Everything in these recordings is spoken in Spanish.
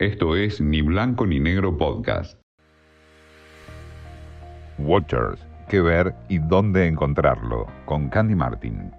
Esto es Ni Blanco ni Negro Podcast. Watchers, qué ver y dónde encontrarlo, con Candy Martin.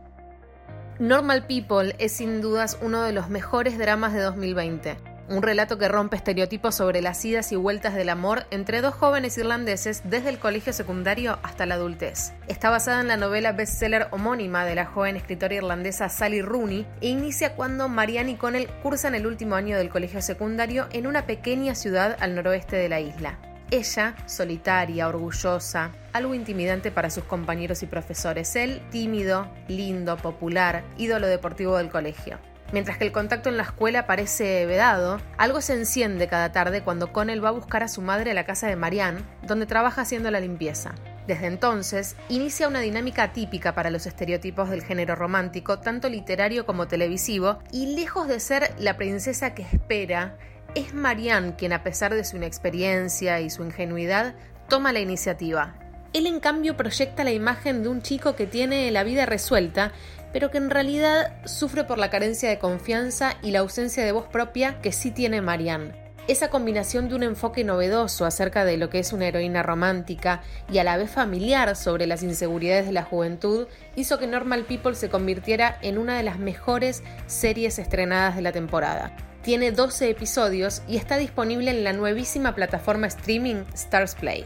Normal People es sin dudas uno de los mejores dramas de 2020. Un relato que rompe estereotipos sobre las idas y vueltas del amor entre dos jóvenes irlandeses desde el colegio secundario hasta la adultez. Está basada en la novela bestseller homónima de la joven escritora irlandesa Sally Rooney e inicia cuando Marianne y Connell cursan el último año del colegio secundario en una pequeña ciudad al noroeste de la isla. Ella, solitaria, orgullosa, algo intimidante para sus compañeros y profesores. Él, tímido, lindo, popular, ídolo deportivo del colegio. Mientras que el contacto en la escuela parece vedado, algo se enciende cada tarde cuando Connell va a buscar a su madre a la casa de Marianne, donde trabaja haciendo la limpieza. Desde entonces, inicia una dinámica típica para los estereotipos del género romántico, tanto literario como televisivo, y lejos de ser la princesa que espera, es Marianne quien, a pesar de su inexperiencia y su ingenuidad, toma la iniciativa. Él, en cambio, proyecta la imagen de un chico que tiene la vida resuelta pero que en realidad sufre por la carencia de confianza y la ausencia de voz propia que sí tiene Marianne. Esa combinación de un enfoque novedoso acerca de lo que es una heroína romántica y a la vez familiar sobre las inseguridades de la juventud hizo que Normal People se convirtiera en una de las mejores series estrenadas de la temporada. Tiene 12 episodios y está disponible en la nuevísima plataforma streaming Stars Play.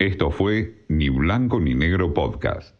Esto fue Ni Blanco ni Negro Podcast.